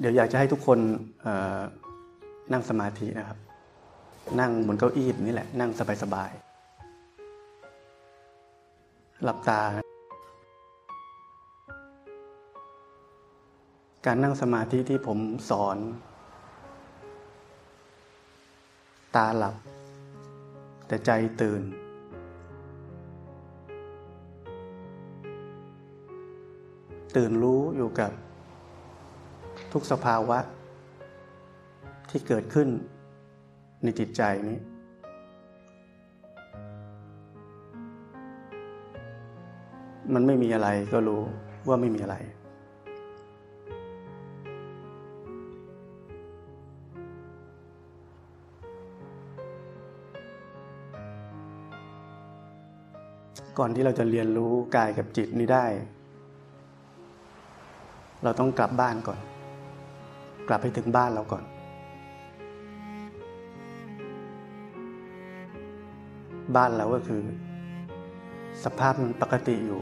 เดี๋ยวอยากจะให้ทุกคนนั่งสมาธินะครับ นั่งบนเก้าอี้นี่แหละ นั่งสบายๆ หลับตา การนั่งสมาธิที่ผมสอน ตาหลับ แต่ใจตื่น ตื่นรู้อยู่กับ ทุกสภาวะ ที่เกิดขึ้นในจิตใจนี้ มันไม่มีอะไรก็รู้ว่าไม่มีอะไร ก่อนที่เราจะเรียนรู้กายกับจิตนี้ได้ เราต้องกลับบ้านก่อน กลับไปถึงบ้านเราก่อน บ้านเราก็คือ สภาพมันปกติอยู่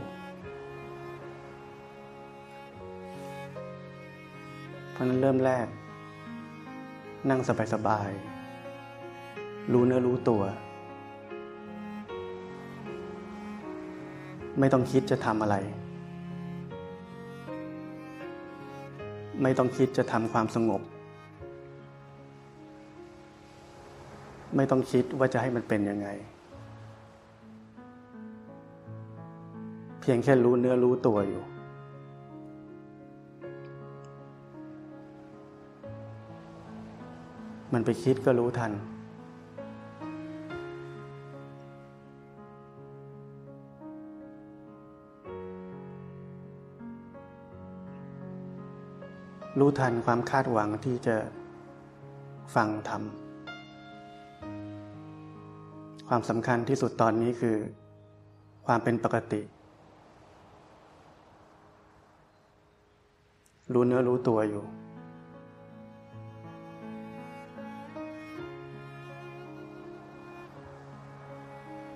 เพราะนั้นเริ่มแรก นั่งสบายๆ รู้เนื้อรู้ตัว ไม่ต้องคิดจะทำอะไร ไม่ต้องคิดจะทำความสงบ ไม่ต้องคิดว่าจะให้มันเป็นยังไง เพียงแค่รู้เนื้อรู้ตัวอยู่ มันไปคิดก็รู้ทัน รู้ทันความคาดหวังที่จะฟังทำความสำคัญที่สุดตอนนี้คือ ความเป็นปกติ รู้เนื้อรู้ตัวอยู่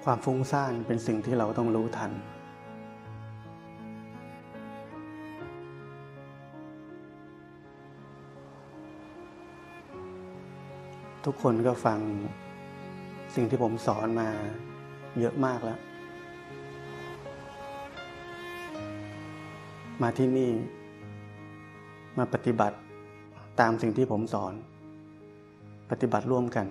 ความฟุ้งซ่านเป็นสิ่งที่เราต้องรู้ทัน ทุกคนก็ฟังสิ่งที่ผมสอนมาเยอะมากแล้ว มาที่นี่มาปฏิบัติตามสิ่งที่ผมสอน ปฏิบัติร่วมกัน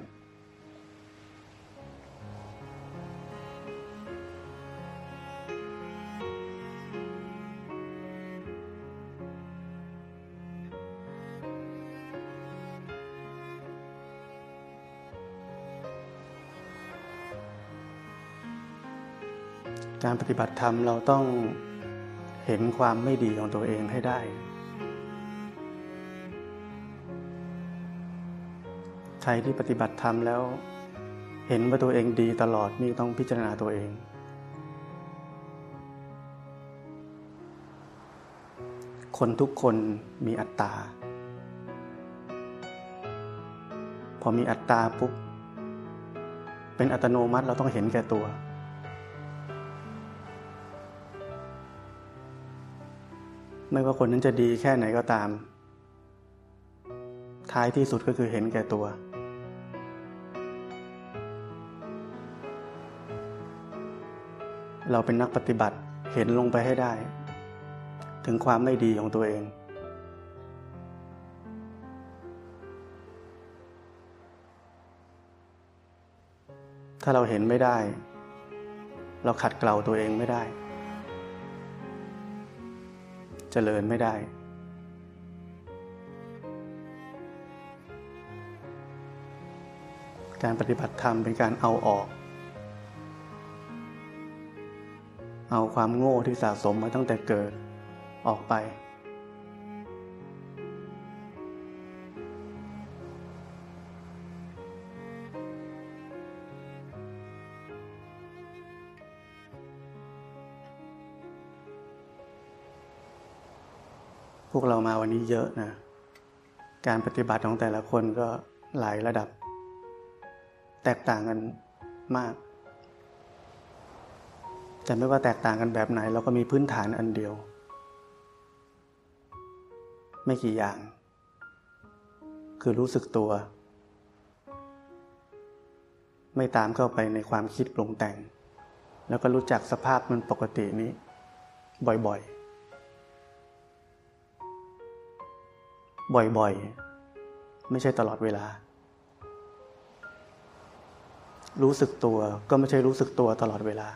การปฏิบัติธรรมเราต้องเห็นความไม่ดีของตัวเองให้ได้ ใครที่ปฏิบัติธรรมแล้ว เห็นว่าตัวเองดีตลอดนี่ต้องพิจารณาตัวเอง คนทุกคนมีอัตตา พอมีอัตตาปุ๊บ เป็นอัตโนมัติเราต้องเห็นแก่ตัว ไม่ว่าคนนั้นจะดีแค่ไหนก็ตาม ท้ายที่สุดก็คือเห็นแก่ตัว เราเป็นนักปฏิบัติเห็นลงไปให้ได้ ถึงความไม่ดีของตัวเอง ถ้าเราเห็นไม่ได้ เราขัดเกลาตัวเองไม่ได้ เจริญไม่ได้ การปฏิบัติธรรมเป็นการเอาออก เอาความโง่ที่สะสมมาตั้งแต่เกิดออกไป พวกเรามาวันนี้เยอะนะ การปฏิบัติของแต่ละคนก็หลายระดับ แตกต่างกันมาก แต่ไม่ว่าแตกต่างกันแบบไหน เราก็มีพื้นฐานอันเดียว ไม่กี่อย่าง คือรู้สึกตัว ไม่ตามเข้าไปในความคิดปรุงแต่ง แล้วก็รู้จักสภาพมันปกตินี้ บ่อยๆ บ่อยๆ ไม่ใช่ตลอดเวลา รู้สึกตัวก็ไม่ใช่รู้สึกตัวตลอดเวลา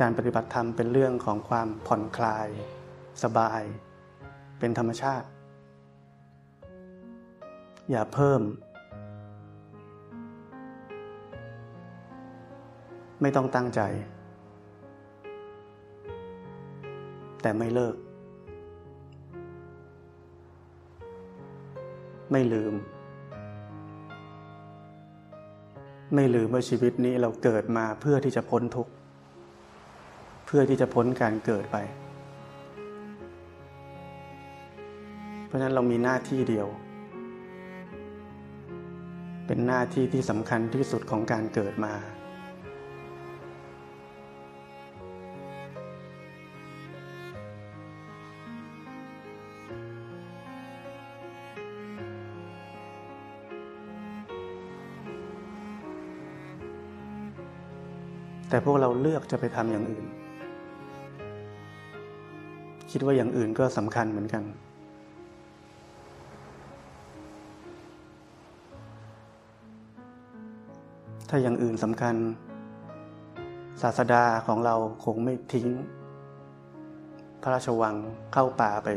การปฏิบัติธรรมเป็นเรื่องของความผ่อนคลาย สบาย เป็นธรรมชาติ อย่าเพิ่ม ไม่ต้องตั้งใจ แต่ไม่เลิก ไม่ลืม ไม่ลืมว่าชีวิตนี้เราเกิดมาเพื่อที่จะพ้นทุกข์ เพื่อที่จะพ้นการเกิดไป เพราะฉะนั้นเรามีหน้าที่เดียว เป็นหน้าที่ที่สำคัญที่สุดของการเกิดมา แต่พวกเราเลือกจะไปทำอย่างอื่น คิดว่าอย่างอื่นก็สำคัญเหมือนกัน ถ้าอย่างอื่นสำคัญ ศาสดาของเราคงไม่ทิ้ง พระราชวังเข้าป่าไป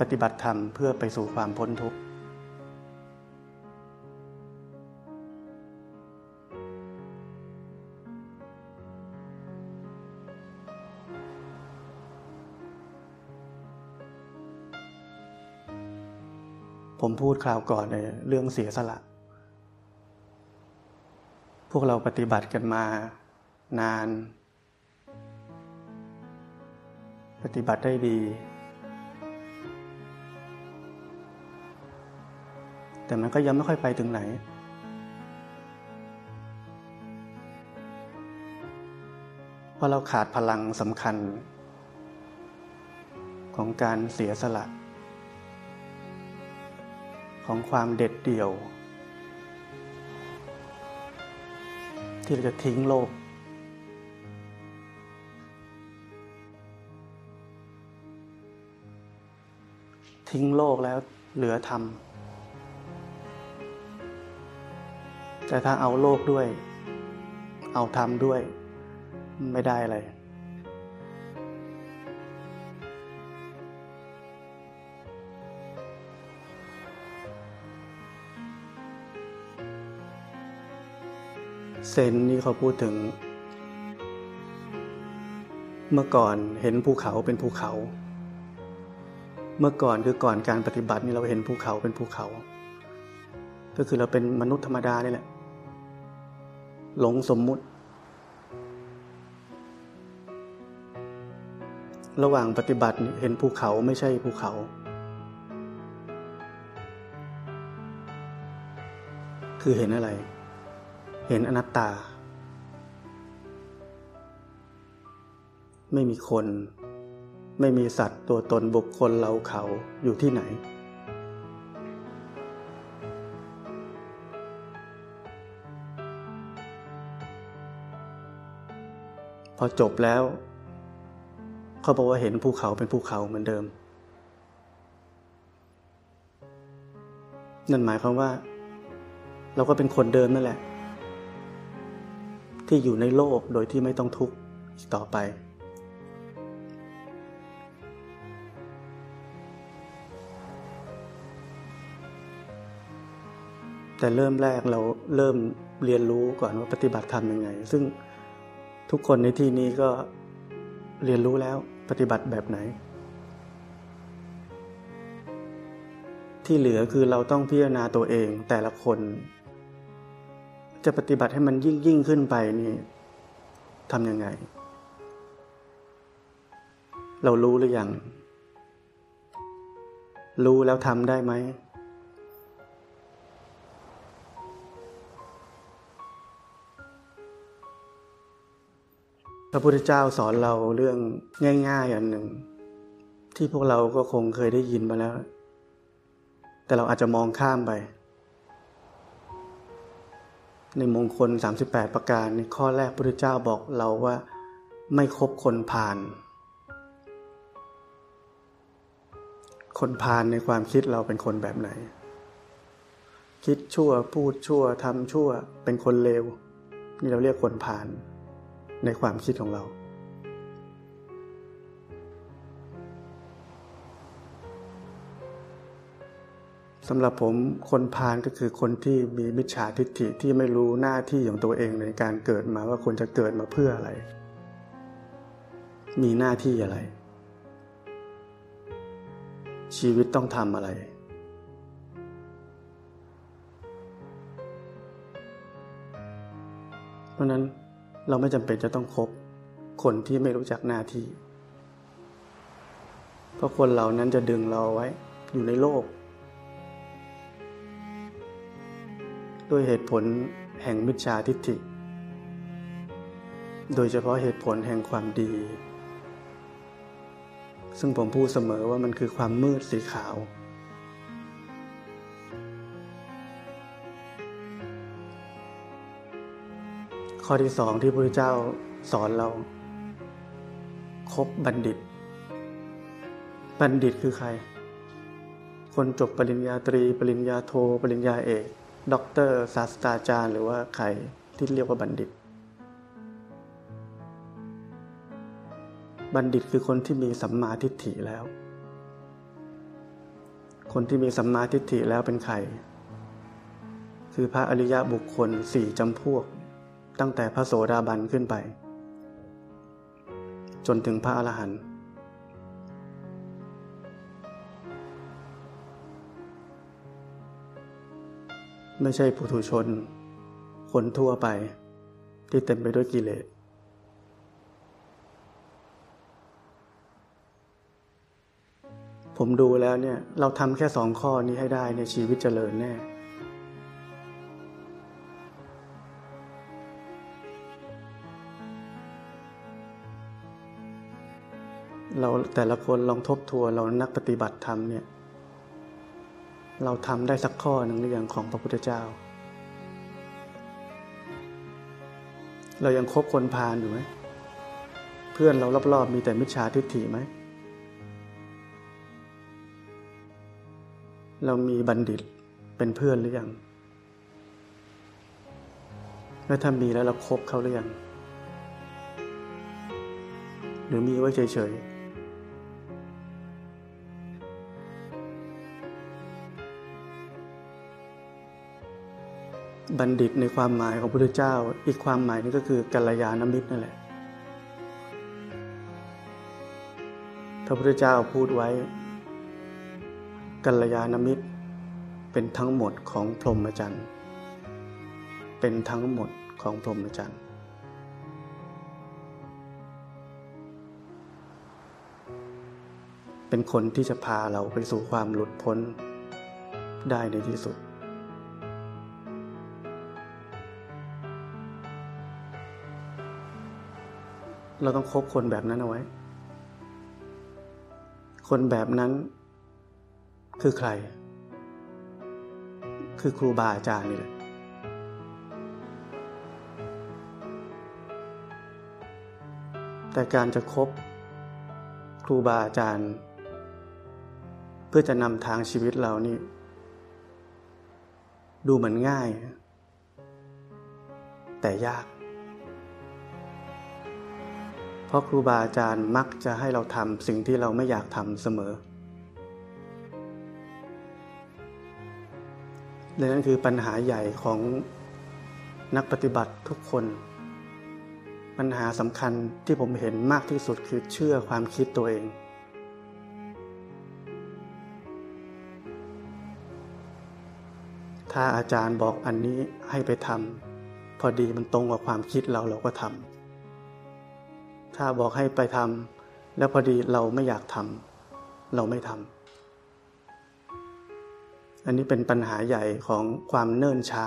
ปฏิบัติธรรมเพื่อไปสู่ความพ้นทุกข์ ผมพูดคราวก่อนในเรื่องเสียสละ พวกเราปฏิบัติกันมานาน ปฏิบัติได้ดี แต่มันก็ยังไม่ค่อยไปถึงไหน เพราะเราขาดพลังสำคัญ ของการเสียสละ ของความเด็ดเดี่ยว ที่เราจะทิ้งโลก ทิ้งโลกแล้วเหลือธรรม แต่ถ้าเอาโลกด้วย เอาธรรมด้วย ไม่ได้อะไร เซนนี่เขาพูดถึง เมื่อก่อนเห็นภูเขาเป็นภูเขา เมื่อก่อนคือก่อนการปฏิบัตินี่เราเห็นภูเขาเป็นภูเขา ก็คือเราเป็นมนุษย์ธรรมดานี่แหละ หลงสมมุติ ระหว่างปฏิบัติเห็นภูเขาไม่ใช่ภูเขาคือเห็นอะไร เห็นอนัตตา ไม่มีคน ไม่มีสัตว์ตัวตนบุคคลเราเขาอยู่ที่ไหน พอจบแล้ว เขาบอกว่าเห็นภูเขาเป็นภูเขาเหมือนเดิม นั่นหมายความว่า เราก็เป็นคนเดิมนั่นแหละ ที่อยู่ในโลกโดยที่ไม่ต้องทุกข์อีกต่อไป แต่เริ่มแรกเราเริ่มเรียนรู้ก่อนว่าปฏิบัติธรรมยังไง ซึ่งทุกคนในที่นี้ก็เรียนรู้แล้วปฏิบัติแบบไหน ที่เหลือคือเราต้องพิจารณาตัวเองแต่ละคน จะปฏิบัติให้มันยิ่งยิ่งขึ้นไปนี่ทำยังไง เรารู้หรือยัง รู้แล้วทำได้ไหม พระพุทธเจ้าสอนเราเรื่องง่ายๆอันหนึ่ง ที่พวกเราก็คงเคยได้ยินมาแล้ว แต่เราอาจจะมองข้ามไป ในมงคล 38 ประการในข้อแรกพระพุทธเจ้าบอกเราว่าไม่คบคนผ่าน คนผ่านในความคิดเราเป็นคนแบบไหน คิดชั่วพูดชั่วทำชั่วเป็นคนเลว นี่เราเรียกคนผ่านในความคิดของเรา สำหรับผมคนพาลก็คือคนที่มีมิจฉาทิฏฐิที่ไม่รู้หน้าที่ของตัวเองในการเกิดมาว่าควรจะเกิดมาเพื่ออะไร มีหน้าที่อะไร ชีวิตต้องทำอะไร เพราะนั้นเราไม่จำเป็นจะต้องคบคนที่ไม่รู้จักหน้าที่ เพราะคนเหล่านั้นจะดึงเราไว้อยู่ในโลก ด้วยเหตุผลแห่งมิจฉาทิฏฐิ โดยเฉพาะเหตุผลแห่งความดี ซึ่งผมพูดเสมอว่ามันคือความมืดสีขาว ข้อที่สองที่พระเจ้าสอนเรา คบบัณฑิต บัณฑิตคือใคร คนจบปริญญาตรี ปริญญาโท ปริญญาเอก ด็อกเตอร์ศาสตราจารย์ หรือว่าใครที่เรียกว่าบัณฑิต บัณฑิตคือคนที่มีสัมมาทิฏฐิแล้ว คนที่มีสัมมาทิฏฐิแล้วเป็นใคร คือพระอริยะบุคคลสี่จำพวก ตั้งแต่พระโสดาบันขึ้นไป จนถึงพระอรหันต์ ไม่ใช่ปุถุชน คนทั่วไป ที่เต็มไปด้วยกิเลส ผมดูแล้วเนี่ย เราทำแค่สองข้อนี้ให้ได้ในชีวิตเจริญแน่ เราแต่ละคนลองทบทวนเรานักปฏิบัติธรรมเนี่ย เราทำได้สักข้อหนึ่งหรือยังของพระพุทธเจ้า เรายังคบคนพาลอยู่ไหม เพื่อนเรารอบๆมีแต่มิจฉาทิฏฐิไหม เรามีบัณฑิตเป็นเพื่อนหรือยัง แล้วถ้ามีแล้วเราครบเขาหรือยัง หรือมีไว้เฉยๆ บัณฑิตในความหมายของพระพุทธเจ้า อีกความหมายนึงก็คือกัลยาณมิตรนั่นแหละพระพุทธเจ้าพูดไว้ กัลยาณมิตร เป็นทั้งหมดของพรหมจรรย์ เป็นทั้งหมดของพรหมจรรย์ เป็นคนที่จะพาเราไปสู่ความหลุดพ้นได้ในที่สุด เราต้องคบคนแบบนั้นเอาไว้ คนแบบนั้น คือใคร คือครูบาอาจารย์นี่แหละแต่การจะคบครูบาอาจารย์ เพื่อจะนำทางชีวิตเรานี่ ดูเหมือนง่าย แต่ยาก ราะครูบาอาจารย์มักจะให้เราทำสิ่งที่เราไม่อยากทำเสมอและนั่นคือปัญหาใหญ่ของนักปฏิบัติทุกคน ปัญหาสำคัญที่ผมเห็นมากที่สุดคือเชื่อความคิดตัวเอง ถ้าอาจารย์บอกอันนี้ให้ไปทำพอดีมันตรงกับความคิดเราเราก็ทำ ถ้าบอกให้ไปทำแล้วพอดีเราไม่อยากทำเราไม่ทำอันนี้เป็นปัญหาใหญ่ของความเนิ่นช้า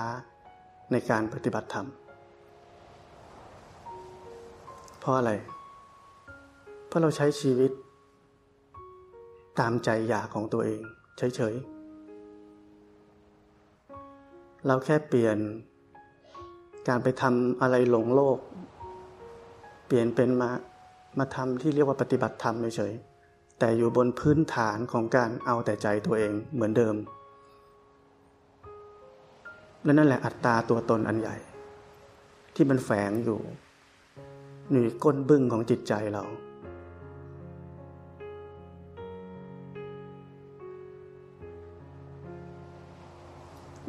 ในการปฏิบัติธรรม เพราะอะไร เพราะเราใช้ชีวิต ตามใจอยากของตัวเองเฉยๆ เราแค่เปลี่ยนการไปทำอะไรหลงโลก เปลี่ยนเป็นมามาทำที่เรียกว่าปฏิบัติธรรมเฉยๆแต่อยู่บนพื้นฐานของการเอาแต่ใจตัวเองเหมือนเดิม และนั่นแหละอัตตาตัวตนอันใหญ่ ที่มันแฝงอยู่อยู่ก้นบึ้งของจิตใจเรา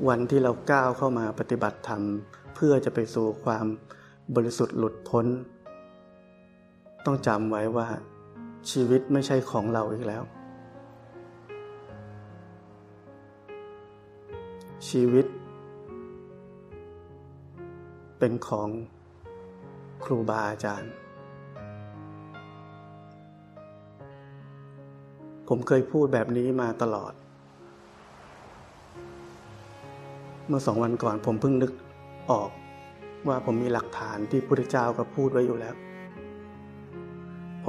วันที่เราก้าวเข้ามาปฏิบัติธรรม เพื่อจะไปสู่ความบริสุทธิ์หลุดพ้น ต้องจำไว้ว่า ชีวิตไม่ใช่ของเราอีกแล้ว ชีวิต เป็นของครูบาอาจารย์ ผมเคยพูดแบบนี้มาตลอด เมื่อสองวันก่อนผมเพิ่งนึกออกว่าผมมีหลักฐานที่พระพุทธเจ้าก็พูดไว้อยู่แล้ว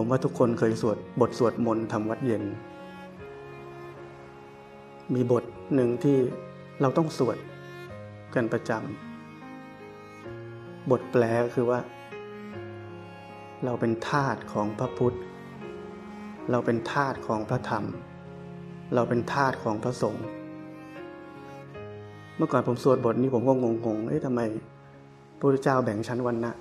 ผมว่าทุกคนเคยสวดบทสวดมนต์ทำวัดเย็น มีบทหนึ่งที่เราต้องสวดกันประจำบทแปลก็คือว่า เราเป็นทาสของพระพุทธ เราเป็นทาสของพระธรรม เราเป็นทาสของพระสงฆ์เมื่อก่อนผมสวดบทนี้ผมก็งงๆเอ๊ะทำไมพระพุทธเจ้าแบ่งชั้นวันนะ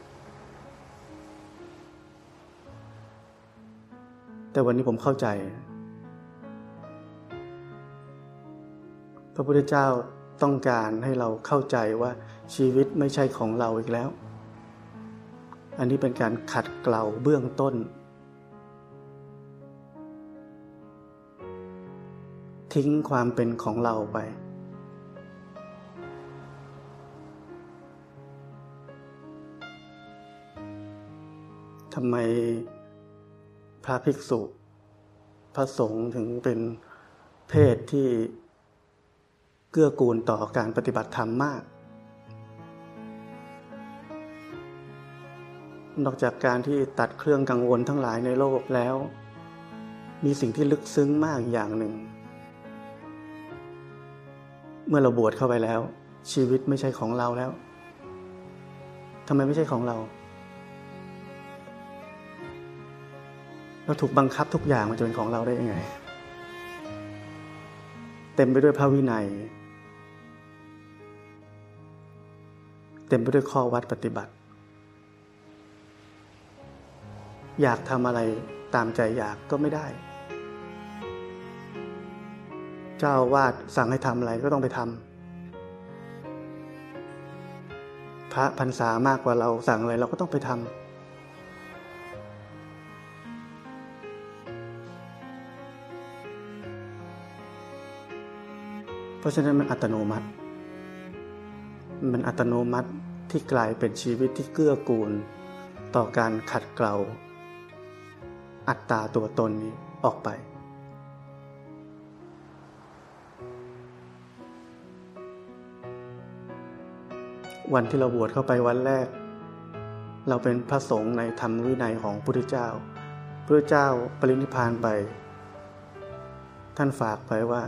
แต่วันนี้ผมเข้าใจ พระพุทธเจ้าต้องการให้เราเข้าใจว่าชีวิตไม่ใช่ของเราอีกแล้ว อันนี้เป็นการขัดเกลาเบื้องต้น ทิ้งความเป็นของเราไป ทำไม ระภิกษุ พระสงฆ์ถึงเป็นเพศที่เกื้อกูลต่อการปฏิบัติธรรมมาก นอกจากการที่ตัดเครื่องกังวลทั้งหลายในโลกแล้ว มีสิ่งที่ลึกซึ้งมากอย่างหนึ่ง เมื่อเราบวชเข้าไปแล้ว ชีวิตไม่ใช่ของเราแล้วทำไมไม่ใช่ของเรา เราถูกบังคับทุกอย่างมันจะเป็นของเราได้ยังไง เต็มไปด้วยพระวินัย เต็มไปด้วยข้อวัดปฏิบัติ อยากทำอะไรตามใจอยากก็ไม่ได้ เจ้าวาดสั่งให้ทำอะไรก็ต้องไปทำพระพรรษามากกว่าเราสั่งอะไรเราก็ต้องไปทำ เพราะฉะนั้นมันอัตโนมัติ มันอัตโนมัติที่กลายเป็นชีวิตที่เกื้อกูล ต่อการขัดเกลาอัตตาตัวตนนี้ออกไป วันที่เราบวชเข้าไปวันแรก เราเป็นพระสงฆ์ในธรรมวินัยของพระพุทธเจ้าพระเจ้าปรินิพานไป ท่านฝากไว้ว่า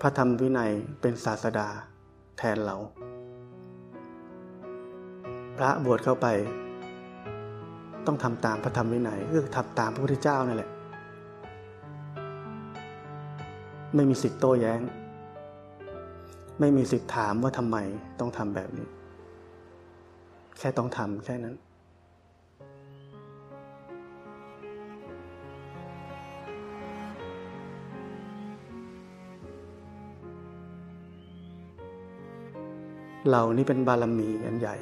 พระธรรมวินัยเป็นศาสดาแทนเรา พระบวชเข้าไป ต้องทำตามพระธรรมวินัยคือทำตามพระพุทธเจ้านั่นแหละ ไม่มีสิทธิ์โต้แย้ง ไม่มีสิทธิ์ถามว่าทำไมต้องทำแบบนี้ แค่ต้องทำแค่นั้น เรานี่เป็นบารมีอันใหญ่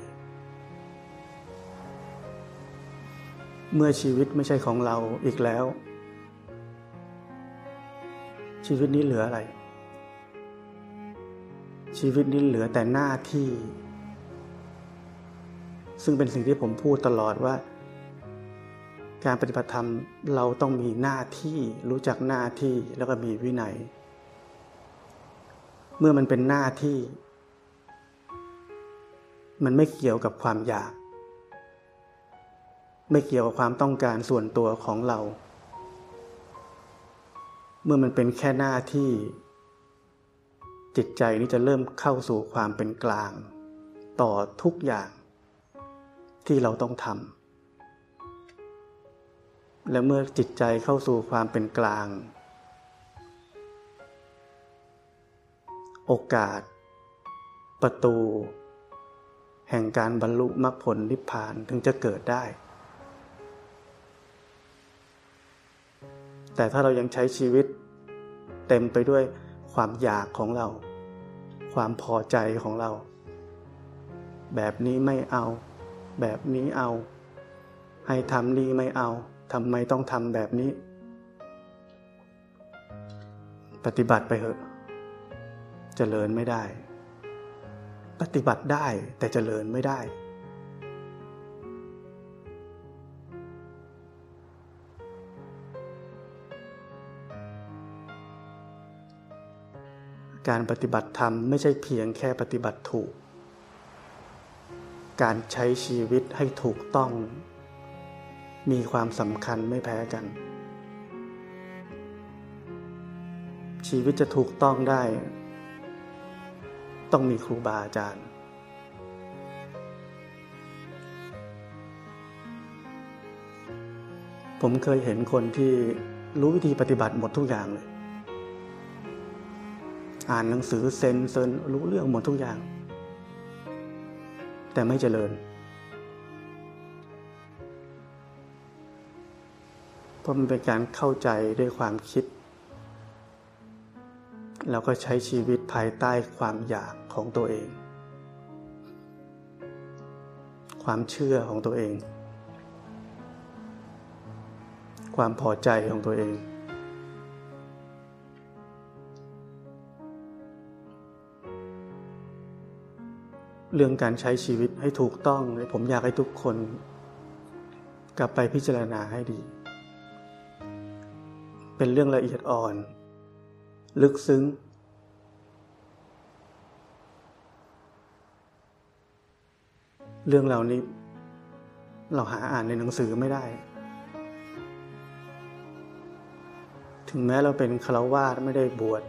เมื่อชีวิตไม่ใช่ของเราอีกแล้ว ชีวิตนี้เหลืออะไร ชีวิตนี้เหลือแต่หน้าที่ ซึ่งเป็นสิ่งที่ผมพูดตลอดว่า การปฏิบัติธรรมเราต้องมีหน้าที่รู้จักหน้าที่แล้วก็มีวินัย เมื่อมันเป็นหน้าที่ มันไม่เกี่ยวกับความอยาก ไม่เกี่ยวกับความต้องการส่วนตัวของเรา เมื่อมันเป็นแค่หน้าที่ จิตใจนี้จะเริ่มเข้าสู่ความเป็นกลาง ต่อทุกอย่างที่เราต้องทำ และเมื่อจิตใจเข้าสู่ความเป็นกลาง โอกาส ประตู แห่งการบรรลุมรรคผลนิพพานถึงจะเกิดได้ แต่ถ้าเรายังใช้ชีวิต เต็มไปด้วยความอยากของเรา ความพอใจของเรา แบบนี้ไม่เอา แบบนี้เอา ให้ทำนี่ไม่เอาทำไมต้องทำแบบนี้ ปฏิบัติไปเถอะจะเจริญไม่ได้ ปฏิบัติได้แต่เจริญไม่ได้ การปฏิบัติธรรมไม่ใช่เพียงแค่ปฏิบัติถูก การใช้ชีวิตให้ถูกต้อง มีความสำคัญไม่แพ้กัน ชีวิตจะถูกต้องได้ ต้องมีครูบาอาจารย์ ผมเคยเห็นคนที่รู้วิธีปฏิบัติหมดทุกอย่างเลย อ่านหนังสือเซนเซนรู้เรื่องหมดทุกอย่าง แต่ไม่เจริญเพราะมันเป็นการเข้าใจด้วยความคิด แล้วก็ใช้ชีวิตภายใต้ความอยากของตัวเอง ความเชื่อของตัวเอง ความพอใจของตัวเอง เรื่องการใช้ชีวิตให้ถูกต้องผมอยากให้ทุกคน กลับไปพิจารณาให้ดี เป็นเรื่องละเอียดอ่อน ลึกซึ้ง เรื่องเหล่านี้ เราหาอ่านในหนังสือไม่ได้ ถึงแม้เราเป็นคารวาสไม่ได้บวช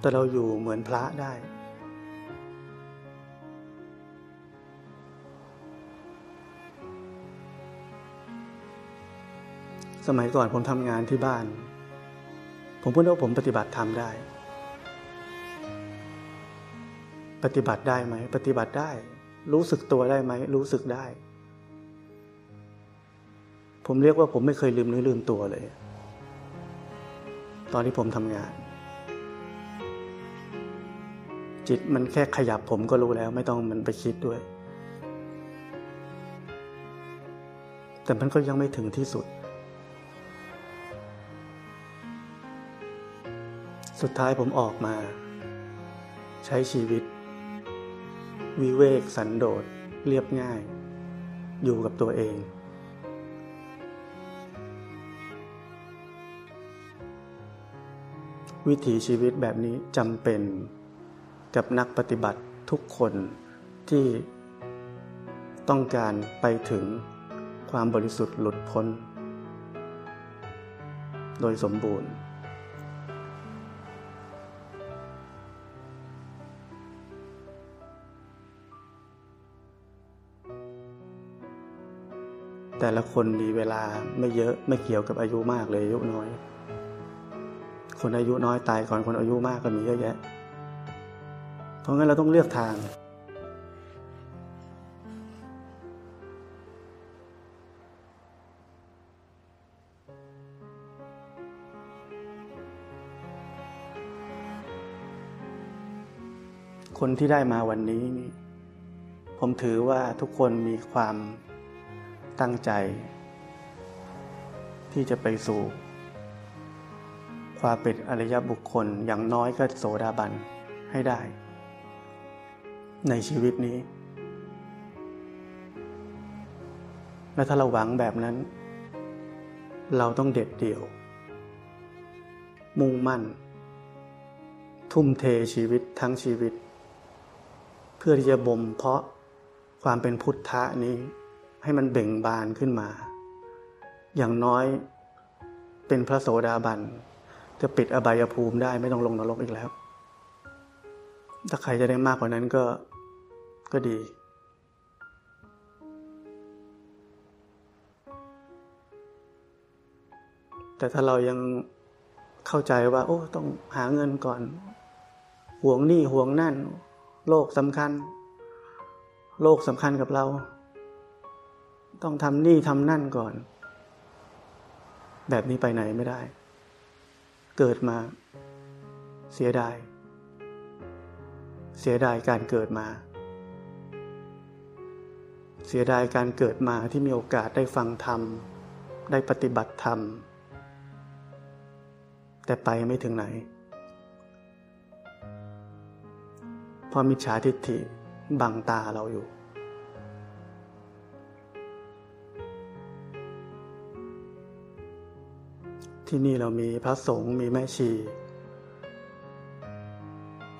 แต่เราอยู่เหมือนพระได้ สมัยก่อนผมทำงานที่บ้าน ผมพูดว่าผมปฏิบัติทำได้ ปฏิบัติได้ไหม ปฏิบัติได้ รู้สึกตัวได้ไหม รู้สึกได้ ผมเรียกว่าผมไม่เคยลืมเนื้อลืมตัวเลย ตอนที่ผมทำงาน จิตมันแค่ขยับผมก็รู้แล้ว ไม่ต้องมันไปคิดด้วย แต่มันก็ยังไม่ถึงที่สุด สุดท้ายผมออกมา ใช้ชีวิต วิเวกสันโดษเรียบง่าย อยู่กับตัวเอง วิถีชีวิตแบบนี้จำเป็นกับนักปฏิบัติทุกคนที่ต้องการไปถึงความบริสุทธิ์หลุดพ้น โดยสมบูรณ์ แต่ละคนมีเวลาไม่เยอะไม่เกี่ยวกับอายุมากเลยอายุน้อย คนอายุน้อยตายก่อนคนอายุมากก็มีเยอะแยะ เพราะงั้นเราต้องเลือกทางคนที่ได้มาวันนี้ ผมถือว่าทุกคนมีความ ตั้งใจ ที่จะไปสู่ ความเป็นอริยบุคคลอย่างน้อยก็โสดาบันให้ได้ ในชีวิตนี้ และถ้าเราหวังแบบนั้น เราต้องเด็ดเดี่ยว มุ่งมั่น ทุ่มเทชีวิตทั้งชีวิต เพื่อที่จะบ่มเพาะความเป็นพุทธะนี้ ให้มันเบ่งบานขึ้นมา อย่างน้อยเป็นพระโสดาบันจะปิดอบายภูมิได้ไม่ต้องลงนรกอีกแล้ว ถ้าใครจะได้มากกว่านั้นก็ก็ดี แต่ถ้าเรายังเข้าใจว่า โอ้ ต้องหาเงินก่อน ห่วงนี่ห่วงนั่น โลกสำคัญ โลกสำคัญกับเรา ต้องทำนี่ทำนั่นก่อน แบบนี้ไปไหนไม่ได้ เกิดมา เสียดาย เสียดายการเกิดมา เสียดายการเกิดมาที่มีโอกาสได้ฟังธรรม ได้ปฏิบัติธรรม แต่ไปไม่ถึงไหนเพราะมิจฉาทิฏฐิบังตาเราอยู่ ที่นี่เรามีพระสงฆ์มีแม่ชี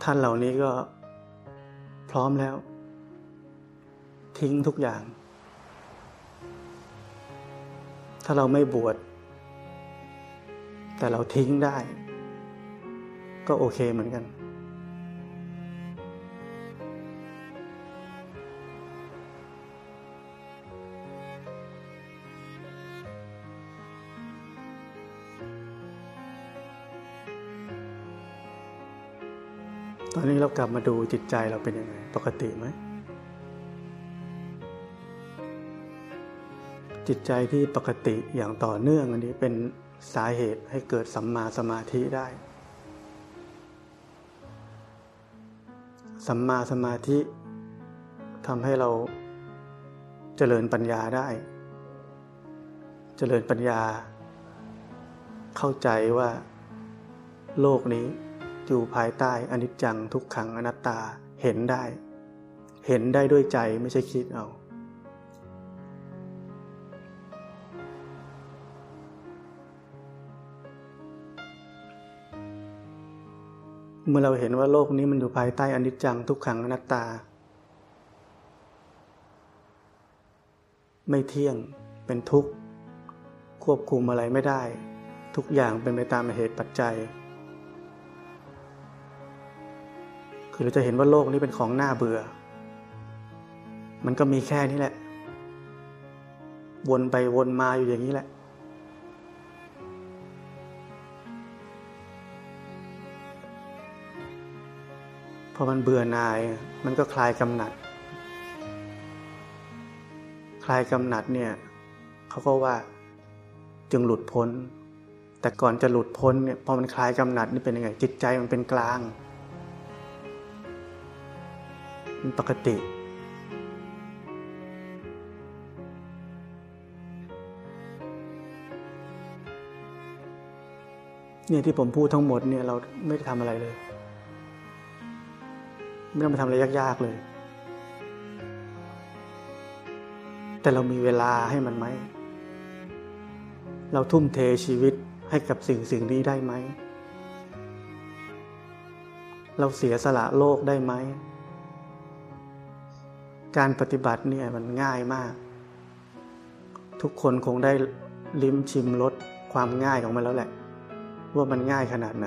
ท่านเหล่านี้ก็พร้อมแล้ว ทิ้งทุกอย่าง ถ้าเราไม่บวชแต่เราทิ้งได้ ก็โอเคเหมือนกัน อนนี้เรากลับมาดูจิตใจเราเป็นยังไง ปกติไหม จิตใจที่ปกติอย่างต่อเนื่องอันนี้เป็นสาเหตุให้เกิดสัมมาสมาธิได้ สัมมาสมาธิทำให้เราเจริญปัญญาได้ เจริญปัญญา เข้าใจว่าโลกนี้ อยู่ภายใต้อนิจจังทุกขังอนัตตาเห็นได้ เห็นได้ด้วยใจไม่ใช่คิดเอาเมื่อเราเห็นว่าโลกนี้มันอยู่ภายใต้อนิจจังทุกขังอนัตตา ไม่เที่ยงเป็นทุกข์ ควบคุมอะไรไม่ได้ ทุกอย่างเป็นไปตามเหตุปัจจัย คือเราจะเห็นว่าโลกนี้เป็นของน่าเบื่อ มันก็มีแค่นี้แหละ วนไปวนมาอยู่อย่างนี้แหละ พอมันเบื่อนาย มันก็คลายกำหนัด คลายกำหนัดเนี่ยเขาก็ว่าจึงหลุดพ้น แต่ก่อนจะหลุดพ้นเนี่ยพอมันคลายกำหนัดนี่เป็นยังไงจิตใจมันเป็นกลาง มันปกติ เนี่ยที่ผมพูดทั้งหมดเนี่ยเราไม่ได้ทำอะไรเลย ไม่ต้องไปทำอะไรยาก ๆ เลย แต่เรามีเวลาให้มันไหม เราทุ่มเทชีวิตให้กับสิ่งสิ่งนี้ได้ไหม เราเสียสละโลกได้ไหม การปฏิบัติเนี่ยมันง่ายมาก ทุกคนคงได้ลิ้มชิมรสความง่ายของมันแล้วแหละ ว่ามันง่ายขนาดไหน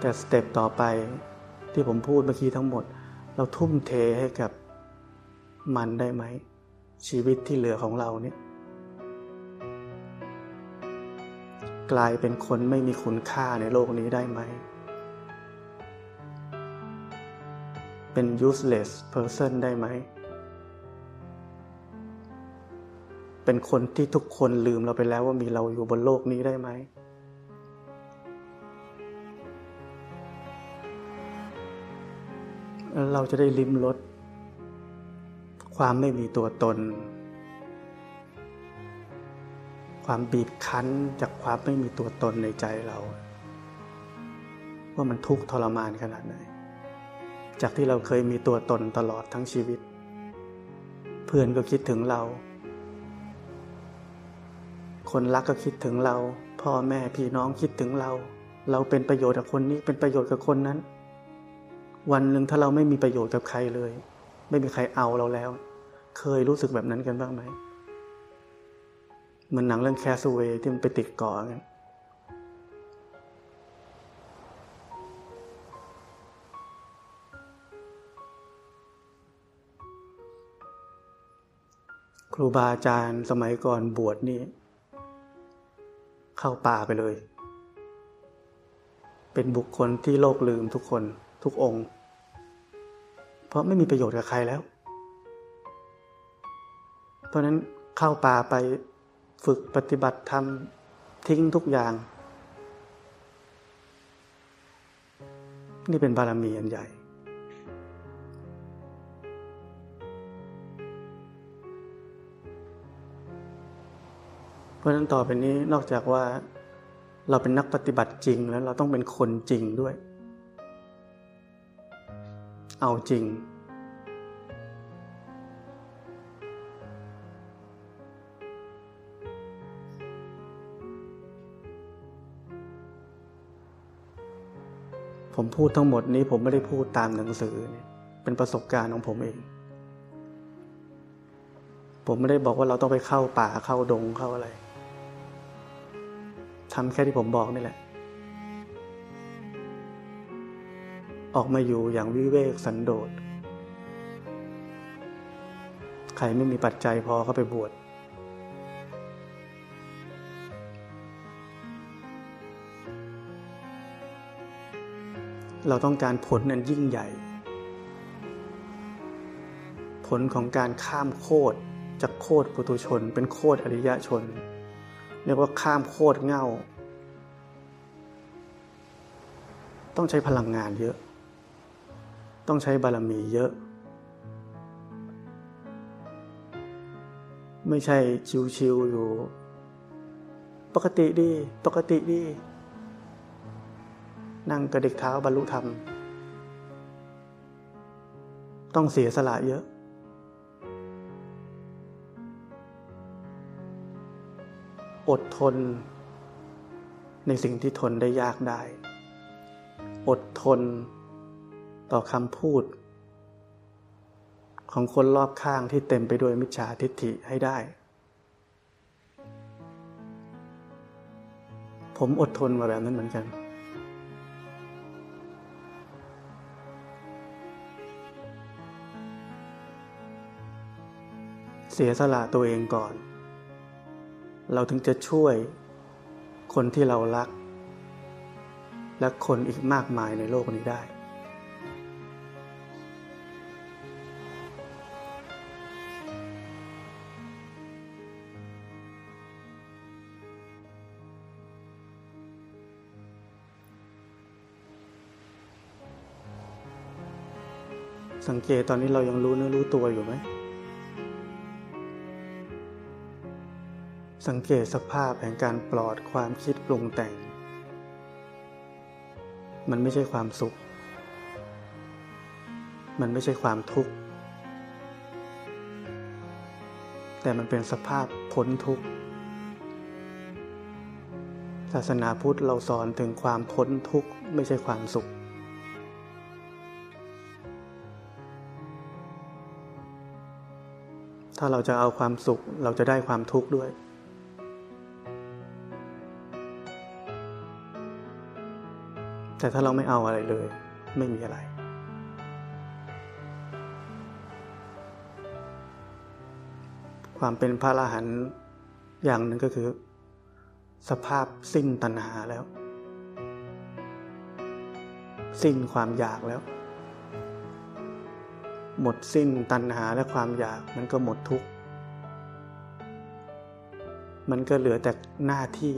แต่สเต็ปต่อไปที่ผมพูดเมื่อกี้ทั้งหมด เราทุ่มเทให้กับมันได้ไหม ชีวิตที่เหลือของเราเนี่ย กลายเป็นคนไม่มีคุณค่าในโลกนี้ได้ไหม เป็น useless person ได้ไหม เป็นคนที่ทุกคนลืมเราไปแล้วว่ามีเราอยู่บนโลกนี้ได้ไหม เราจะได้ลิ้มรสความไม่มีตัวตน ความบีบคั้นจากความไม่มีตัวตนในใจเรา ว่ามันทุกข์ทรมานขนาดไหน จากที่เราเคยมีตัวตนตลอดทั้งชีวิต เพื่อนก็คิดถึงเรา คนรักก็คิดถึงเรา พ่อแม่พี่น้องคิดถึงเรา เราเป็นประโยชน์กับคนนี้เป็นประโยชน์กับคนนั้น วันหนึ่งถ้าเราไม่มีประโยชน์กับใครเลย ไม่มีใครเอาเราแล้ว เคยรู้สึกแบบนั้นกันบ้างไหมเหมันหนังเรื่องแคสเวที่มันไปติดเกาะกัน ครูบาอาจารย์สมัยก่อนบวชนี่ เข้าป่าไปเลย เป็นบุคคลที่โลกลืมทุกคนทุกองค์ เพราะไม่มีประโยชน์กับใครแล้ว เพราะนั้นเข้าป่าไปฝึกปฏิบัติธรรมทิ้งทุกอย่าง นี่เป็นบารมีอันใหญ่ เพราะฉะนั้นต่อไปนี้นอกจากว่าเราเป็นนักปฏิบัติจริงแล้วเราต้องเป็นคนจริงด้วย เอาจริง ผมพูดทั้งหมดนี้ผมไม่ได้พูดตามหนังสือ เป็นประสบการณ์ของผมเอง ผมไม่ได้บอกว่าเราต้องไปเข้าป่าเข้าดงเข้าอะไร ทำแค่ที่ผมบอกนี่แหละ ออกมาอยู่อย่างวิเวกสันโดษ ใครไม่มีปัจจัยพอเขาไปบวช เราต้องการผลนั้นยิ่งใหญ่ ผลของการข้ามโคดจากโคดปุตุชน เป็นโคดอริยชน เรียกว่าข้ามโคดเง่า ต้องใช้พลังงานเยอะ ต้องใช้บารมีเยอะ ไม่ใช่ชิวๆอยู่ ปกติดี ปกติดี นั่งกระดิกเท้าบรรลุธรรม ต้องเสียสละเยอะ อดทน ในสิ่งที่ทนได้ยากได้ อดทนต่อคำพูด ของคนรอบข้างที่เต็มไปด้วยมิจฉาทิฏฐิให้ได้ ผมอดทนมาแบบนั้นเหมือนกัน เสียสละตัวเองก่อน เราถึงจะช่วยคนที่เรารัก และคนอีกมากมายในโลกนี้ได้ สังเกตตอนนี้เรายังรู้เนื้อรู้ตัวอยู่ไหม สังเกตสภาพแห่งการปลอดความคิดปรุงแต่ง มันไม่ใช่ความสุข มันไม่ใช่ความทุกข์ แต่มันเป็นสภาพพ้นทุกข์ ศาสนาพุทธเราสอนถึงความพ้นทุกข์ไม่ใช่ความสุข ถ้าเราจะเอาความสุขเราจะได้ความทุกข์ด้วย แต่ถ้าเราไม่เอาอะไรเลย ไม่มีอะไร ความเป็นพระอรหันต์อย่างหนึ่งก็คือ สภาพสิ้นตัณหาแล้ว สิ้นความอยากแล้ว หมดสิ้นตัณหาและความอยากมันก็หมดทุกข์มันก็เหลือแต่หน้าที่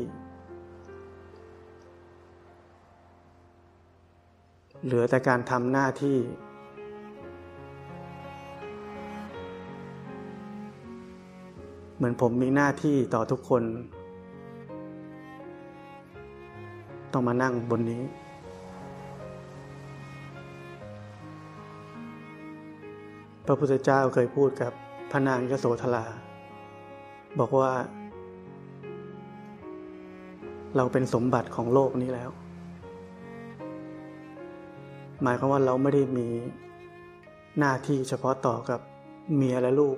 เหลือแต่การทำหน้าที่ เหมือนผมมีหน้าที่ต่อทุกคน ต้องมานั่งบนนี้ พระพุทธเจ้าเคยพูดกับพระนางยโสธรา บอกว่า เราเป็นสมบัติของโลกนี้แล้ว หมายความว่าเราไม่ได้มีหน้าที่เฉพาะต่อกับเมียและลูก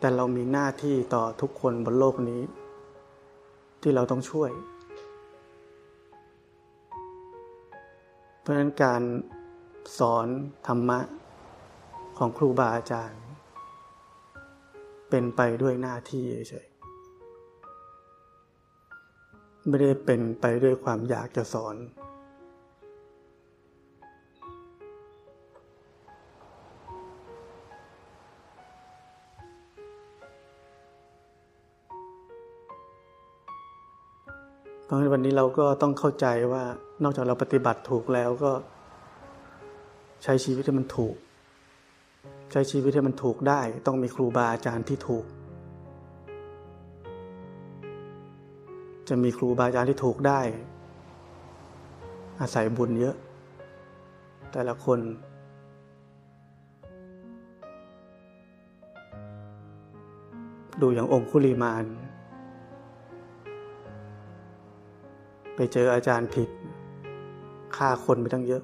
แต่เรามีหน้าที่ต่อทุกคนบนโลกนี้ ที่เราต้องช่วย เพราะฉะนั้นการสอนธรรมะของครูบาอาจารย์ เป็นไปด้วยหน้าที่เฉยไม่ได้เป็นไปด้วยความอยากจะสอน เพราะฉะนั้นวันนี้เราก็ต้องเข้าใจว่านอกจากเราปฏิบัติถูกแล้วก็ ใช้ชีวิตให้มันถูก ใช้ชีวิตให้มันถูกได้ ต้องมีครูบาอาจารย์ที่ถูก จะมีครูบาอาจารย์ที่ถูกได้ อาศัยบุญเยอะ แต่ละคนดูอย่างองคุลีมาน ไปเจออาจารย์ผิดฆ่าคนไปตั้งเยอะ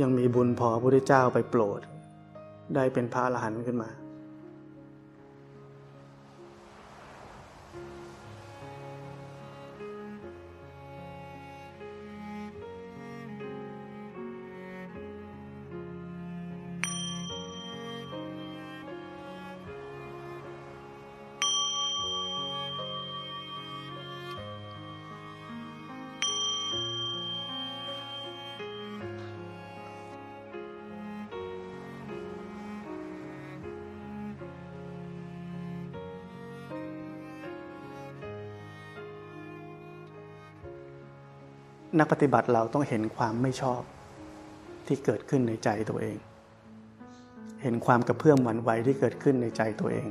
ยังมีบุญพอพระพุทธเจ้าไปโปรด ได้เป็นพระอรหันต์ขึ้นมา ปฏิบัติเราต้องเห็นความไม่ชอบที่เกิดขึ้นในใจตัวเอง เห็นความกระเพื่อมหวั่นไหวที่เกิดขึ้นในใจตัวเอง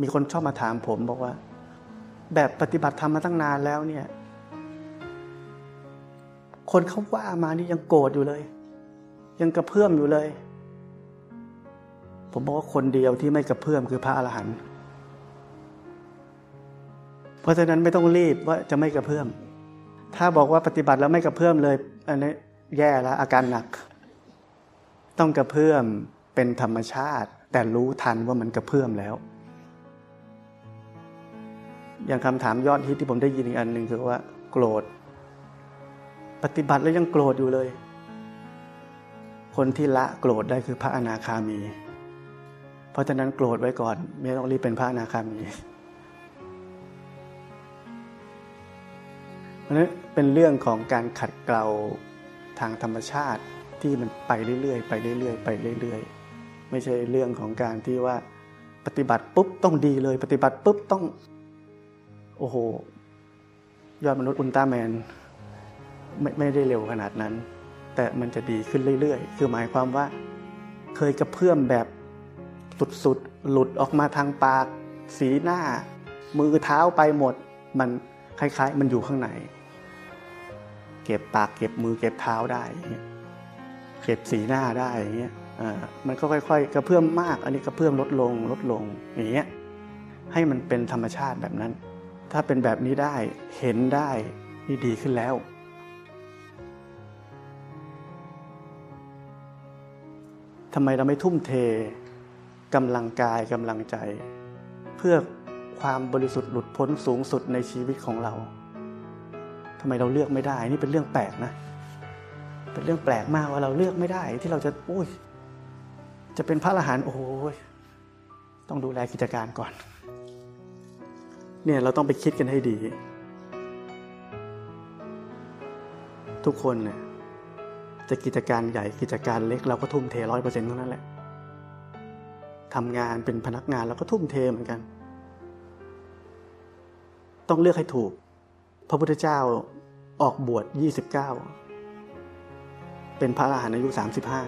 มีคนชอบมาถามผมบอกว่า แบบปฏิบัติธรรมมาตั้งนานแล้วเนี่ย คนเขาว่ามานี่ยังโกรธอยู่เลย ยังกระเพื่อมอยู่เลย ผมบอกว่าคนเดียวที่ไม่กระเพื่อมคือพระอรหันต์ เพราะฉะนั้นไม่ต้องรีบว่าจะไม่กระเพื่อม ถ้าบอกว่าปฏิบัติแล้วไม่กระเพื่อมเลย อันนี้แย่แล้วอาการหนัก ต้องกระเพื่อมเป็นธรรมชาติ แต่รู้ทันว่ามันกระเพื่อมแล้ว อย่างคำถามยอดฮิตที่ผมได้ยินอีกอันหนึ่งคือว่า โกรธ ปฏิบัติแล้วยังโกรธอยู่เลย คนที่ละโกรธได้คือพระอนาคามี เพราะฉะนั้นโกรธไว้ก่อน ไม่ต้องรีบเป็นพระอนาคามี เพราะนั้นเป็นเรื่องของการขัดเกลาทางธรรมชาติที่มันไปเรื่อยๆ ไปเรื่อยๆ ไปเรื่อยๆ ไม่ใช่เรื่องของการที่ว่าปฏิบัติปุ๊บต้องดีเลย ปฏิบัติปุ๊บต้อง โอ้โห ยอดมนุษย์อุลตร้าแมนไม่ไม่ได้เร็วขนาดนั้น แต่มันจะดีขึ้นเรื่อยๆ คือหมายความว่า เคยกระเพื่อมแบบสุดๆ หลุดออกมาทางปาก สีหน้า มือเท้าไปหมด มันคล้ายๆ มันอยู่ข้างใน เก็บปากเก็บมือเก็บเท้าได้เก็บสีหน้าได้อย่างเงี้ยอ่ามันก็ค่อย ๆ กระเพื่อมมาก อันนี้กระเพื่อมลดลงลดลงอย่างเงี้ยให้มันเป็นธรรมชาติแบบนั้น ถ้าเป็นแบบนี้ได้เห็นได้นี่ดีขึ้นแล้ว ทำไมเราไม่ทุ่มเทกำลังกายกำลังใจ เพื่อความบริสุทธิ์หลุดพ้นสูงสุดในชีวิตของเรา ทำไมเราเลือกไม่ได้ นี่เป็นเรื่องแปลกนะ เป็นเรื่องแปลกมากว่าเราเลือกไม่ได้ ที่เราจะอุ้ย จะเป็นพระอรหันต์โอ้ยต้องดูแลกิจการก่อน เนี่ยเราต้องไปคิดกันให้ดี ทุกคนเนี่ยจะกิจการใหญ่กิจการเล็กเราก็ทุ่มเทร้อยเปอร์เซ็นต์เท่านั้นแหละทำงานเป็นพนักงานเราก็ทุ่มเทเหมือนกัน ต้องเลือกให้ถูก พระพุทธเจ้า ออกบวชยี่สิบเก้าเป็นพระอรหันต์อายุสามสิบห้า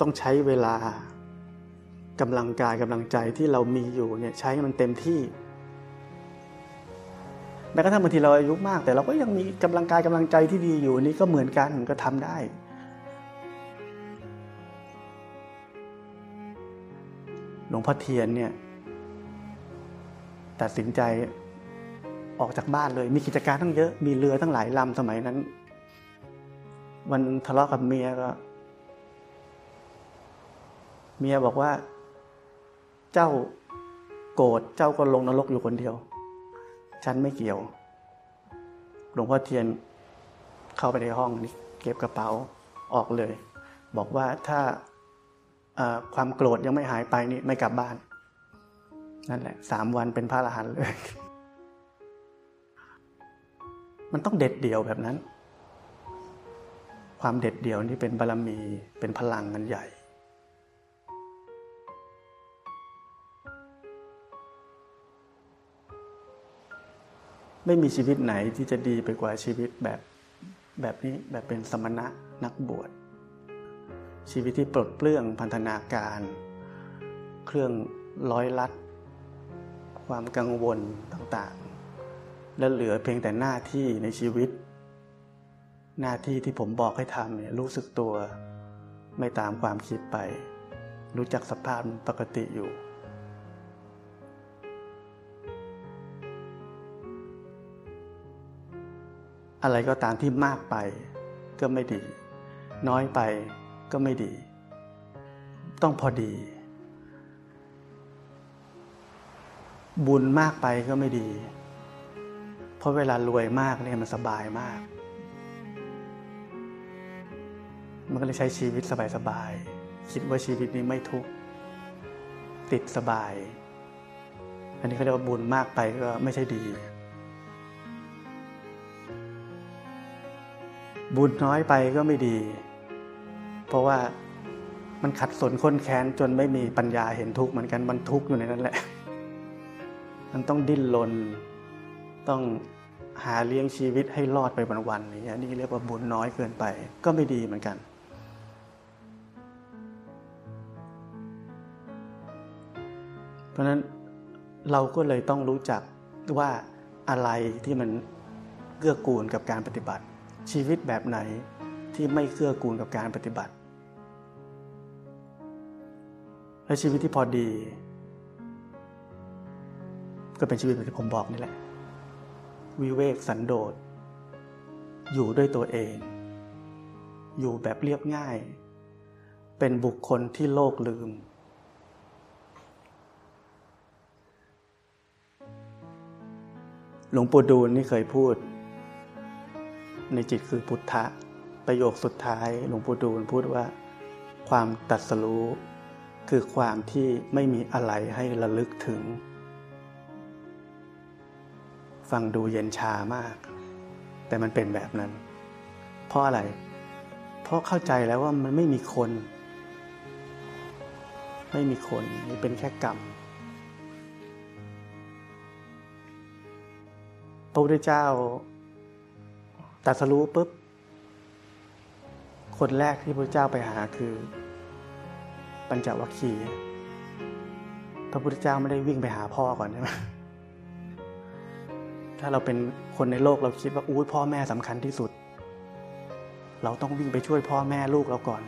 ต้องใช้เวลากำลังกายกำลังใจที่เรามีอยู่เนี่ยใช้มันเต็มที่แม้กระทั่งบางทีเราอายุมาก แต่เราก็ยังมีกำลังกายกำลังใจที่ดีอยู่นี่ก็เหมือนกันก็ทำได้ หลวงพ่อเทียนเนี่ยตัดสินใจ ออกจากบ้านเลย มีกิจการตั้งเยอะมีเรือตั้งหลายลำสมัยนั้น วันทะเลาะกับเมียก็ เมียบอกว่า เจ้าโกรธเจ้าก็ลงนรกอยู่คนเดียว ฉันไม่เกี่ยว หลวงพ่อเทียนเข้าไปในห้องนี่เก็บกระเป๋าออกเลย บอกว่าถ้าความโกรธยังไม่หายไปนี่ไม่กลับบ้าน นั่นแหละสามวันเป็นพระอรหันต์เลย มันต้องเด็ดเดี่ยวแบบนั้น ความเด็ดเดี่ยวนี่เป็นบารรมีเป็นพลังกันใหญ่ ไม่มีชีวิตไหนที่จะดีไปกว่าชีวิตแบบแบบนี้แบบเป็นสมณะนักบวช ชีวิตที่ปลดเปลื้องพันธนาการ เครื่องร้อยลัด ความกังวลต่างๆ และเหลือเพียงแต่หน้าที่ในชีวิต หน้าที่ที่ผมบอกให้ทำเนี่ยรู้สึกตัว ไม่ตามความคิดไป รู้จักสภาพปกติอยู่อะไรก็ตามที่มากไปก็ไม่ดี น้อยไปก็ไม่ดี ต้องพอดี บุญมากไปก็ไม่ดี เพราะเวลารวยมากเนี่ยมันสบายมาก มันก็เลยใช้ชีวิตสบายๆคิดว่าชีวิตนี้ไม่ทุกข์ติดสบาย อันนี้เขาเรียกว่าบุญมากไปก็ไม่ใช่ดี บุญน้อยไปก็ไม่ดี เพราะว่ามันขัดสนค้นแค้นจนไม่มีปัญญาเห็นทุกข์เหมือนกันมันทุกข์อยู่ในนั้นแหละ มันต้องดิ้นรน ต้องหาเลี้ยงชีวิตให้รอดไปวันๆนี้นี่เรียกว่าบุญน้อยเกินไป ก็ไม่ดีเหมือนกัน เพราะนั้นเราก็เลยต้องรู้จักว่าอะไรที่มันเกื้อกูลกับการปฏิบัติ ชีวิตแบบไหนที่ไม่เกื้อกูลกับการปฏิบัติ และชีวิตที่พอดี ก็เป็นชีวิตแบบที่ผมบอกนี่แหละ วิเวกสันโดษ อยู่ด้วยตัวเอง อยู่แบบเรียบง่าย เป็นบุคคลที่โลกลืม หลวงปู่ดูลนี่เคยพูด ในจิตคือพุทธะ ประโยคสุดท้ายหลวงปู่ดูลพูดว่า ความตัดสรู้คือความที่ไม่มีอะไรให้ระลึกถึง ฟังดูเย็นชามาก แต่มันเป็นแบบนั้น เพราะอะไร เพราะเข้าใจแล้วว่ามันไม่มีคน ไม่มีคนนี่เป็นแค่กรรมพระพุทธเจ้าตัดสรู้ปุ๊บ คนแรกที่พระเจ้าไปหาคือ ปัญจวัคคีย์พระพุทธเจ้าไม่ได้วิ่งไปหาพ่อก่อนใช่ไหม ถ้าเราเป็นคนในโลกเราคิดว่าอู้พ่อแม่สำคัญที่สุด เราต้องวิ่งไปช่วยพ่อแม่ลูกเราก่อน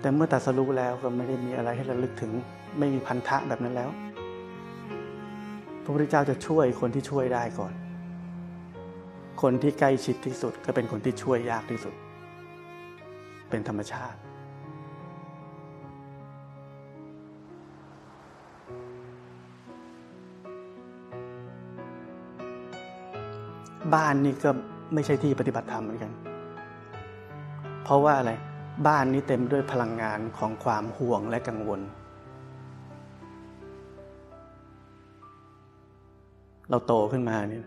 แต่เมื่อตัดสรู้แล้วก็ไม่ได้มีอะไรให้ระลึกถึง ไม่มีพันธะแบบนั้นแล้ว พระพุทธเจ้าจะช่วยคนที่ช่วยได้ก่อน คนที่ใกล้ชิดที่สุดก็เป็นคนที่ช่วยยากที่สุด เป็นธรรมชาติ บ้านนี่ก็ไม่ใช่ที่ปฏิบัติธรรมเหมือนกัน เพราะว่าอะไรบ้านนี้เต็มด้วยพลังงานของความห่วงและกังวล เราโตขึ้นมาเนี่ย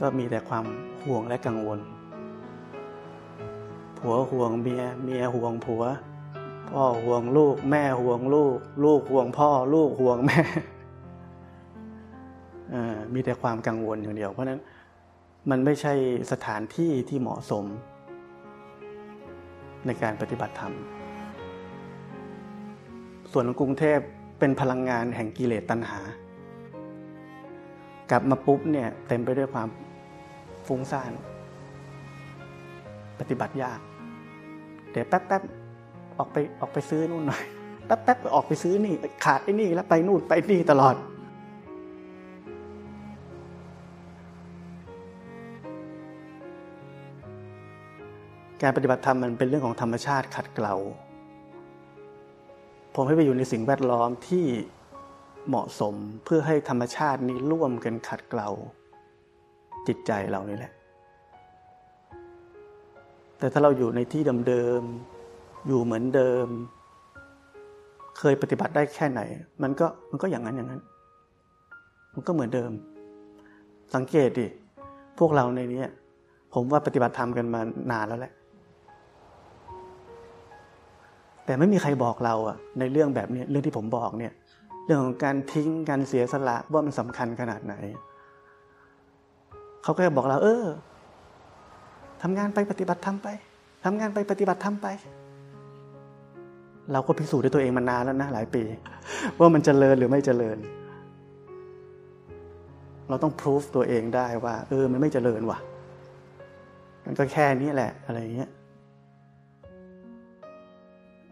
ก็มีแต่ความห่วงและกังวล ผัวห่วงเมีย เมียห่วงผัว พ่อห่วงลูก แม่ห่วงลูก ลูกห่วงพ่อ ลูกห่วงแม่ มีแต่ความกังวลอย่างเดียว เพราะนั้นมันไม่ใช่สถานที่ที่เหมาะสม ในการปฏิบัติธรรม ส่วนของกรุงเทพเป็นพลังงานแห่งกิเลสตัณหา กลับมาปุ๊บเนี่ยเต็มไปด้วยความฟุ้งซ่าน ปฏิบัติยาก เดี๋ยวแป๊บๆออกไปออกไปซื้อนู่นหน่อยแป๊บๆออกไปซื้อนี่ ขาดไอ้นี่แล้วไปนู่นไปนี่ตลอด การปฏิบัติธรรมมันเป็นเรื่องของธรรมชาติขัดเกลา ผมให้ไปอยู่ในสิ่งแวดล้อมที่เหมาะสมเพื่อให้ธรรมชาตินี้ร่วมกันขัดเกลา จิตใจเรานี่แหละ แต่ถ้าเราอยู่ในที่เดิมๆอยู่เหมือนเดิม เคยปฏิบัติได้แค่ไหน มันก็มันก็อย่างนั้นอย่างนั้น มันก็เหมือนเดิม สังเกตดิพวกเราในนี้ผมว่าปฏิบัติธรรมกันมานานแล้วแหละ แต่ไม่มีใครบอกเราอะในเรื่องแบบนี้เรื่องที่ผมบอกเนี่ยเรื่องของการทิ้งการเสียสละว่ามันสำคัญขนาดไหนเขาก็จะบอกเรา เออทำงานไปปฏิบัติธรรมไปทำงานไปปฏิบัติธรรมไป เราก็พิสูจน์ด้วยตัวเองมานานแล้วนะหลายปี ว่ามันจเจริญหรือไม่เจริญ เราต้องพิสูจตัวเองได้ว่า เออ มันไม่เจริญว่ะ มันก็แค่นี้แหละ อะไรเงี้ย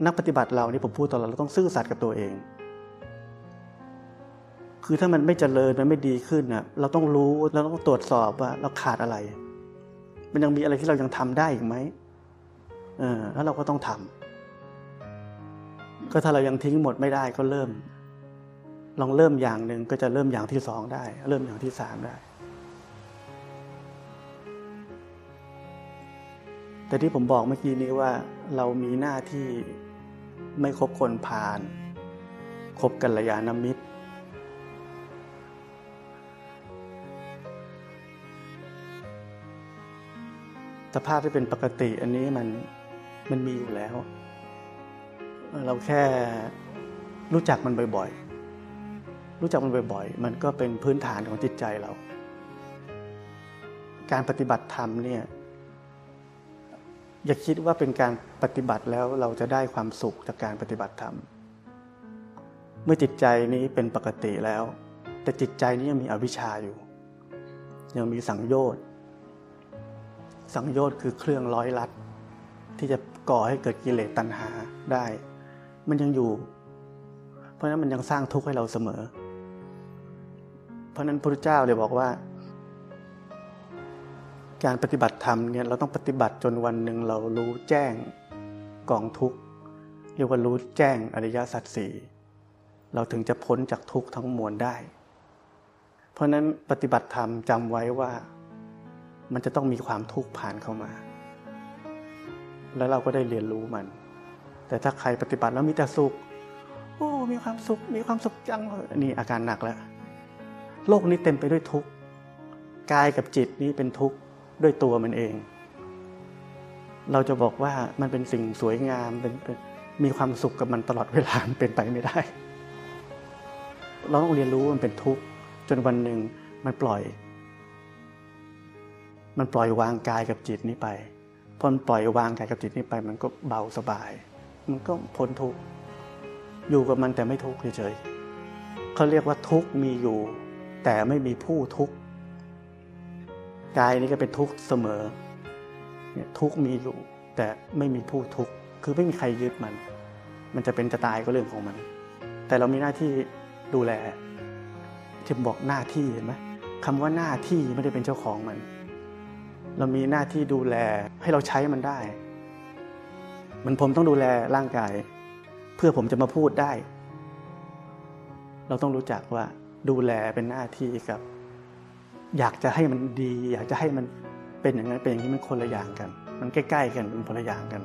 นักปฏิบัติเรานี่ผมพูดตลอดเราต้องซื่อสัตย์กับตัวเอง คือถ้ามันไม่เจริญมันไม่ดีขึ้นนะเราต้องรู้เราต้องตรวจสอบว่าเราขาดอะไร มันยังมีอะไรที่เรายังทำได้อีกไหมเออแล้วเราก็ต้องทำก็ถ้าเรายังทิ้งหมดไม่ได้ก็เริ่ม ลองเริ่มอย่างหนึ่งก็จะเริ่มอย่างที่สองได้ เริ่มอย่างที่สามได้ แต่ที่ผมบอกเมื่อกี้นี้ว่าเรามีหน้าที่ ไม่คบคนผ่านคบกัลยาณมิตร สภาพที่เป็นปกติอันนี้มันมันมีอยู่แล้ว เราแค่รู้จักมันบ่อยๆ รู้จักมันบ่อยๆ มันก็เป็นพื้นฐานของจิตใจเรา การปฏิบัติธรรมเนี่ย อย่าคิดว่าเป็นการปฏิบัติแล้วเราจะได้ความสุขจากการปฏิบัติธรรม เมื่อจิตใจนี้เป็นปกติแล้ว แต่จิตใจนี้ยังมีอวิชชาอยู่ ยังมีสังโยชน์ สังโยชน์คือเครื่องร้อยลัด ที่จะก่อให้เกิดกิเลสตัณหาได้ มันยังอยู่ เพราะนั้นมันยังสร้างทุกข์ให้เราเสมอ เพราะนั้นพระพุทธเจ้าเลยบอกว่า การปฏิบัติธรรมเนี่ยเราต้องปฏิบัติจนวันหนึ่งเรารู้แจ้งกองทุกข์เรียกว่ารู้แจ้งอริยสัจสี่เราถึงจะพ้นจากทุกข์ทั้งมวลได้ เพราะนั้นปฏิบัติธรรมจำไว้ว่า มันจะต้องมีความทุกข์ผ่านเข้ามา แล้วเราก็ได้เรียนรู้มัน แต่ถ้าใครปฏิบัติแล้วมีแต่สุขโอ้ มีความสุข มีความสุขจังนี่อาการหนักแล้ว โลกนี้เต็มไปด้วยทุกข์ กายกับจิตนี้เป็นทุกข์ ด้วยตัวมันเอง เราจะบอกว่ามันเป็นสิ่งสวยงามเป็นมีความสุขกับมันตลอดเวลาเป็นไปไม่ได้ เราต้องเรียนรู้มันเป็นทุกข์จนวันหนึ่งมันปล่อย มันปล่อยวางกายกับจิตนี้ไปพอมันปล่อยวางกายกับจิตนี้ไป มันก็เบาสบาย มันก็พ้นทุกข์อยู่กับมันแต่ไม่ทุกข์เฉยๆเขาเรียกว่าทุกข์มีอยู่ แต่ไม่มีผู้ทุกข์ กายนี้ก็เป็นทุกข์เสมอเนี่ยทุกข์มีอยู่ แต่ไม่มีผู้ทุกข์คือไม่มีใครยึดมัน มันจะเป็นจะตายก็เรื่องของมัน แต่เรามีหน้าที่ดูแลที่บอกหน้าที่เห็นไหมคำว่าหน้าที่ไม่ได้เป็นเจ้าของมัน เรามีหน้าที่ดูแลให้เราใช้มันได้ มันผมต้องดูแลร่างกาย เพื่อผมจะมาพูดได้ เราต้องรู้จักว่าดูแลเป็นหน้าที่กับ อยากจะให้มันดี อยากจะให้มันเป็นอย่างนั้นเป็นอย่างนี้มันคนละอย่างกัน มันใกล้ ๆ กันมันคนละอย่างกัน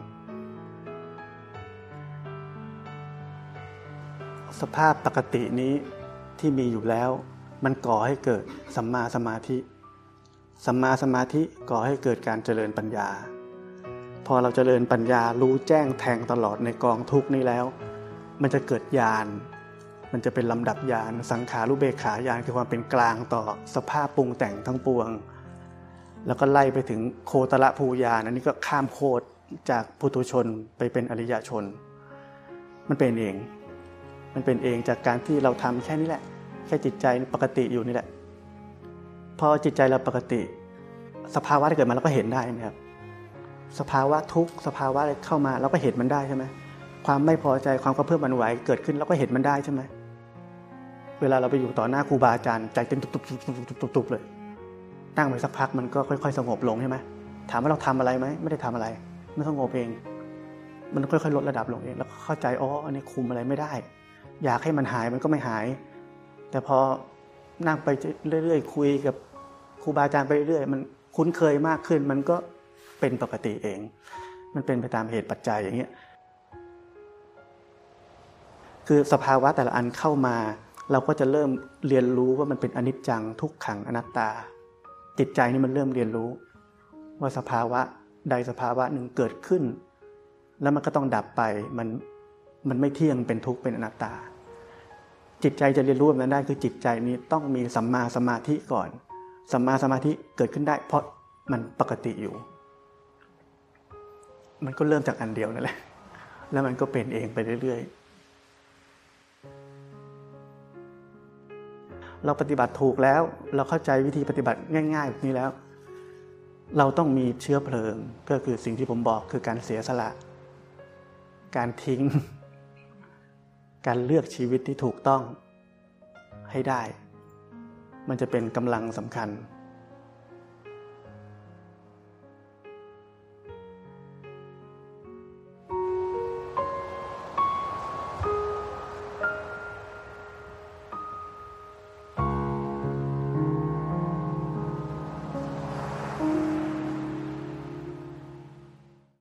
สภาพปกตินี้ที่มีอยู่แล้ว มันก่อให้เกิดสัมมาสมาธิสัมมาสมาธิก่อให้เกิดการเจริญปัญญา พอเราเจริญปัญญารู้แจ้งแทงตลอดในกองทุกนี้แล้ว มันจะเกิดญาณ มันจะเป็นลำดับญาณสังขารุเบกขาญาณคือความเป็นกลางต่อสภาพปรุงแต่งทั้งปวง แล้วก็ไล่ไปถึงโคตรภูญาณอันนี้ก็ข้ามโคตรจากพุทุชนไปเป็นอริยชน มันเป็นเอง มันเป็นเองจากการที่เราทำแค่นี้แหละ แค่จิตใจปกติอยู่นี่แหละ พอจิตใจเราปกติ สภาวะที่เกิดมาเราก็เห็นได้ไหมครับสภาวะทุกสภาวะอะไรเข้ามาเราก็เห็นมันได้ใช่ไหมความไม่พอใจความกระเพื่อมมันไหวเกิดขึ้นเราก็เห็นมันได้ใช่ไหม เวลาเราไปอยู่ต่อหน้าครูบาอาจารย์ใจเต้นตุบๆเลย นั่งไปสักพักมันก็ค่อย ๆ สงบลงใช่ไหมถามว่าเราทำอะไรไหมไม่ได้ทำอะไร ไมันสงบเอง มันค่อยๆลดระดับลงเองแล้วเข้าใจอ๋ออันนี้คุมอะไรไม่ได้ อยากให้มันหายมันก็ไม่หาย แต่พอนั่งไปเรื่อยๆคุยกับครูบาอาจารย์ไปเรื่อยมันคุ้นเคยมากขึ้น มันก็เป็นปกติเอง มันเป็นไปตามเหตุปัจจัยอย่างเงี้ยคือสภาวะแต่ละอันเข้ามา เราก็จะเริ่มเรียนรู้ว่ามันเป็นอนิจจังทุกขังอนัตตา จิตใจนี่มันเริ่มเรียนรู้ ว่าสภาวะใดสภาวะหนึ่งเกิดขึ้น แล้วมันก็ต้องดับไปมันมันไม่เที่ยงเป็นทุกข์เป็นอนัตตา จิตใจจะเรียนรู้แบบนั้นได้คือจิตใจนี้ต้องมีสัมมาสมาธิก่อนสัมมาสมาธิเกิดขึ้นได้ เพราะมันปกติอยู่ มันก็เริ่มจากอันเดียวนั่นแหละ แล้วมันก็เป็นเองไปเรื่อยๆ เราปฏิบัติถูกแล้ว เราเข้าใจวิธีปฏิบัติง่ายๆแบบนี้แล้ว เราต้องมีเชื้อเพลิง ก็คือสิ่งที่ผมบอกคือการเสียสละ การทิ้ง การเลือกชีวิตที่ถูกต้องให้ได้ มันจะเป็นกำลังสำคัญ